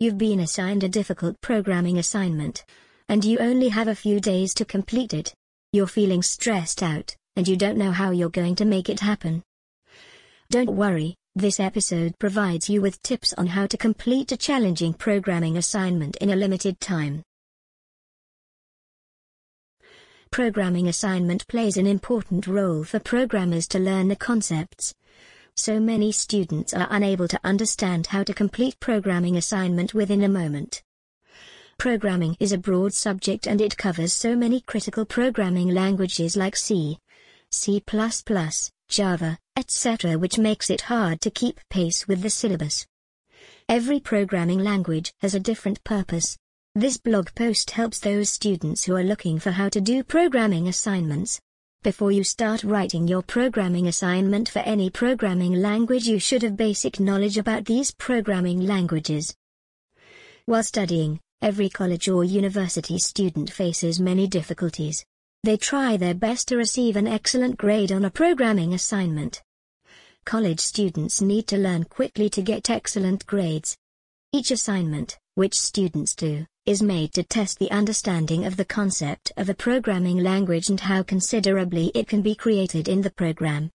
You've been assigned a difficult programming assignment. And you only have a few days to complete it. You're feeling stressed out, and you don't know how you're going to make it happen. Don't worry, this episode provides you with tips on how to complete a challenging programming assignment in a limited time. Programming assignment plays an important role for programmers to learn the concepts. So many students are unable to understand how to complete programming assignment within a moment. Programming is a broad subject and it covers so many critical programming languages like C, C++, Java, etc. which makes it hard to keep pace with the syllabus. Every programming language has a different purpose. This blog post helps those students who are looking for how to do programming assignments. Before you start writing your programming assignment for any programming language you should have basic knowledge about these programming languages. While studying, every college or university student faces many difficulties. They try their best to receive an excellent grade on a programming assignment. College students need to learn quickly to get excellent grades. Each assignment, which students do, is made to test the understanding of the concept of a programming language and how considerably it can be created in the program.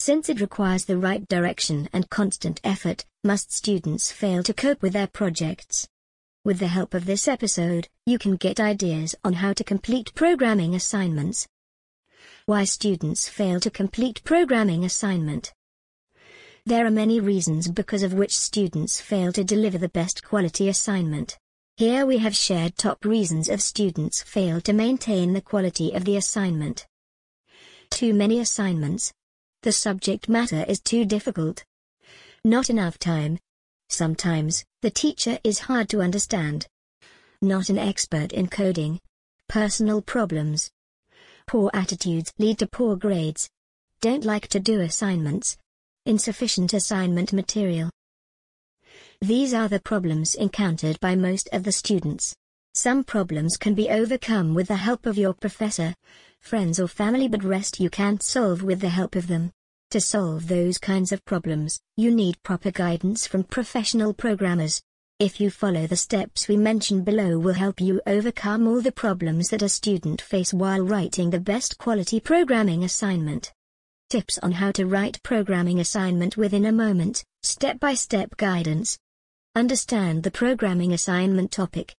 Since it requires the right direction and constant effort, must students fail to cope with their projects. With the help of this episode, you can get ideas on how to complete programming assignments. Why students fail to complete programming assignment. There are many reasons because of which students fail to deliver the best quality assignment. Here we have shared top reasons of students fail to maintain the quality of the assignment. Too many assignments. The subject matter is too difficult. Not enough time, Sometimes, the teacher is hard to understand. Not an expert in coding. Personal problems. Poor attitudes lead to poor grades. Don't like to do assignments. Insufficient assignment material. These are the problems encountered by most of the students. Some problems can be overcome with the help of your professor, friends or family but rest you can't solve with the help of them. To solve those kinds of problems, you need proper guidance from professional programmers. If you follow the steps we mention below will help you overcome all the problems that a student face while writing the best quality programming assignment. Tips on how to write programming assignment within a moment, step-by-step -step guidance. Understand the programming assignment topic.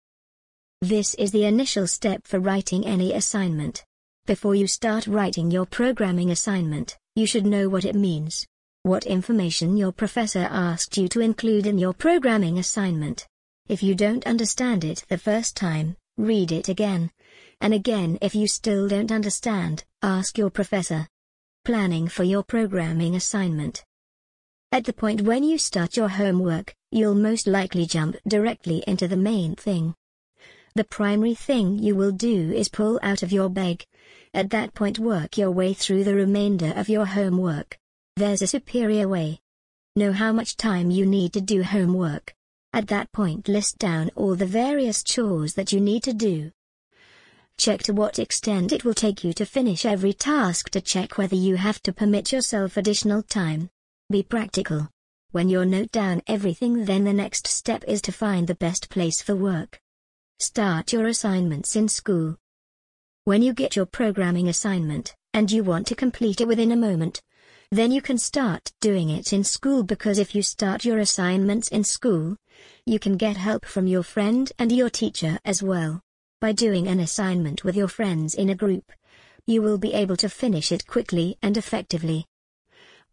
This is the initial step for writing any assignment. Before you start writing your programming assignment, you should know what it means. What information your professor asked you to include in your programming assignment. If you don't understand it the first time, read it again. And again if you still don't understand, ask your professor. Planning for your programming assignment. At the point when you start your homework, you'll most likely jump directly into the main thing. The primary thing you will do is pull out of your bag, at that point work your way through the remainder of your homework. There's a superior way. Know how much time you need to do homework. At that point list down all the various chores that you need to do. Check to what extent it will take you to finish every task to check whether you have to permit yourself additional time. Be practical. When you note down everything then the next step is to find the best place for work. Start your assignments in school. When you get your programming assignment, and you want to complete it within a moment, then you can start doing it in school because if you start your assignments in school, you can get help from your friend and your teacher as well. By doing an assignment with your friends in a group, you will be able to finish it quickly and effectively.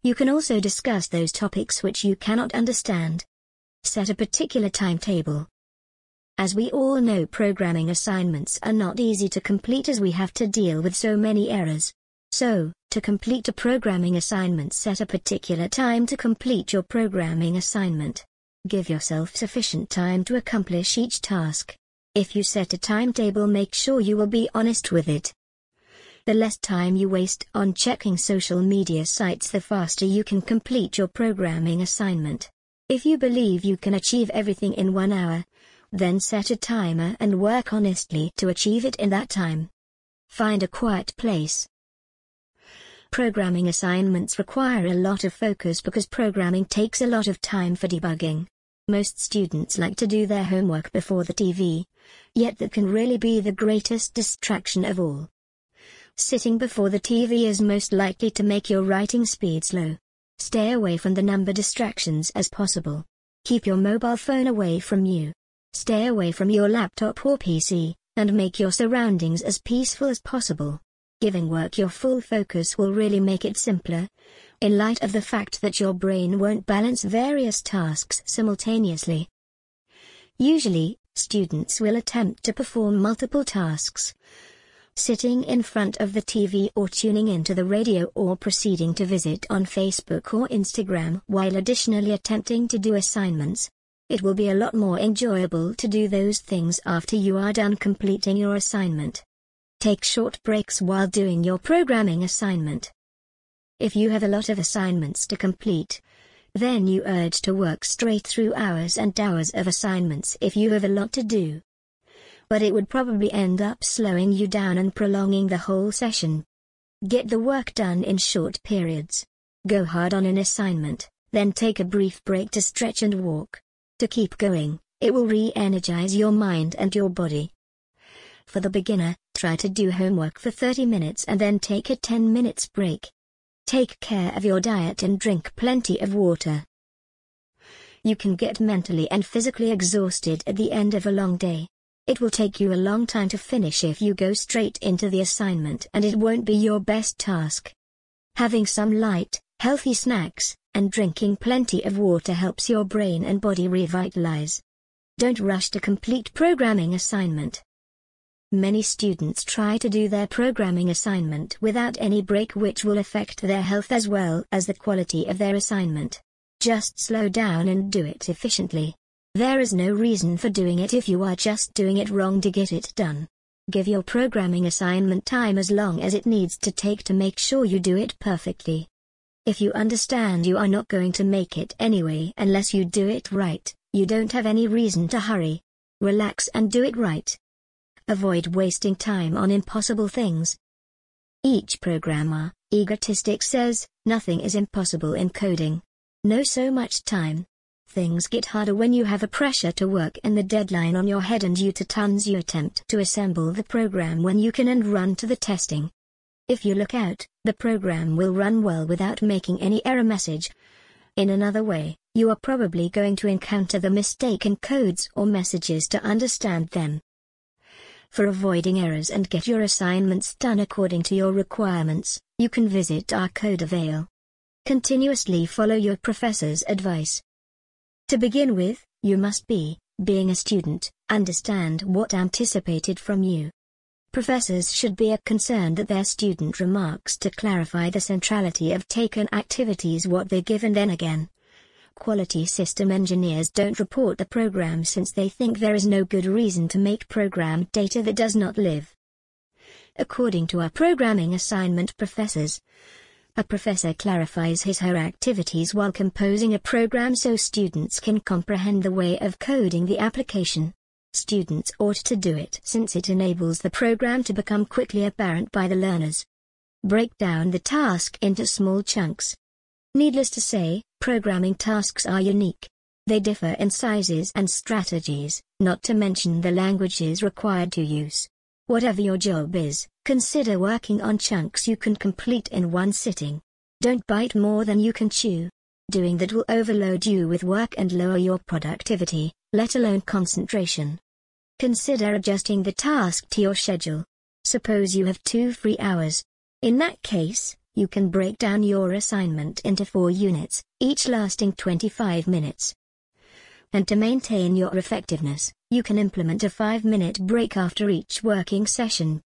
You can also discuss those topics which you cannot understand. Set a particular timetable as we all know programming assignments are not easy to complete as we have to deal with so many errors. So, to complete a programming assignment set a particular time to complete your programming assignment. Give yourself sufficient time to accomplish each task. If you set a timetable make sure you will be honest with it. The less time you waste on checking social media sites the faster you can complete your programming assignment. If you believe you can achieve everything in one hour, then set a timer and work honestly to achieve it in that time. Find a quiet place. Programming assignments require a lot of focus because programming takes a lot of time for debugging. Most students like to do their homework before the TV, yet that can really be the greatest distraction of all. Sitting before the TV is most likely to make your writing speed slow. Stay away from the number distractions as possible. Keep your mobile phone away from you. Stay away from your laptop or PC, and make your surroundings as peaceful as possible. Giving work your full focus will really make it simpler, in light of the fact that your brain won't balance various tasks simultaneously. Usually, students will attempt to perform multiple tasks, sitting in front of the TV or tuning into the radio or proceeding to visit on Facebook or Instagram while additionally attempting to do assignments. It will be a lot more enjoyable to do those things after you are done completing your assignment. Take short breaks while doing your programming assignment. If you have a lot of assignments to complete, then you urge to work straight through hours and hours of assignments if you have a lot to do. But it would probably end up slowing you down and prolonging the whole session. Get the work done in short periods. Go hard on an assignment, then take a brief break to stretch and walk. To keep going, it will re-energize your mind and your body. For the beginner, try to do homework for 30 minutes and then take a 10 minutes break. Take care of your diet and drink plenty of water. You can get mentally and physically exhausted at the end of a long day. It will take you a long time to finish if you go straight into the assignment and it won't be your best task. Having some light, healthy snacks, and drinking plenty of water helps your brain and body revitalize. Don't rush to complete programming assignment. Many students try to do their programming assignment without any break which will affect their health as well as the quality of their assignment. Just slow down and do it efficiently. There is no reason for doing it if you are just doing it wrong to get it done. Give your programming assignment time as long as it needs to take to make sure you do it perfectly. If you understand you are not going to make it anyway unless you do it right, you don't have any reason to hurry. Relax and do it right. Avoid wasting time on impossible things. Each programmer, egotistic says, nothing is impossible in coding. No so much time. Things get harder when you have a pressure to work and the deadline on your head and you to tons you attempt to assemble the program when you can and run to the testing. If you look out, the program will run well without making any error message. In another way, you are probably going to encounter the mistaken codes or messages to understand them for avoiding errors and get your assignments done according to your requirements, you can visit our Code Avail. Continuously follow your professor's advice. To begin with, you must be, being a student, understand what anticipated from you. Professors should be concerned that their student remarks to clarify the centrality of taken activities what they give and then again, quality system engineers don't report the program since they think there is no good reason to make program data that does not live. According to our programming assignment professors, a professor clarifies his her activities while composing a program so students can comprehend the way of coding the application. Students ought to do it since it enables the program to become quickly apparent by the learners. Break down the task into small chunks. Needless to say, Programming tasks are unique. They differ in sizes and strategies, not to mention the languages required to use. Whatever your job is, consider working on chunks you can complete in one sitting. Don't bite more than you can chew. Doing that will overload you with work and lower your productivity, let alone concentration. Consider adjusting the task to your schedule. Suppose you have two free hours. In that case, you can break down your assignment into four units, each lasting 25 minutes. And to maintain your effectiveness, you can implement a 5-minute break after each working session.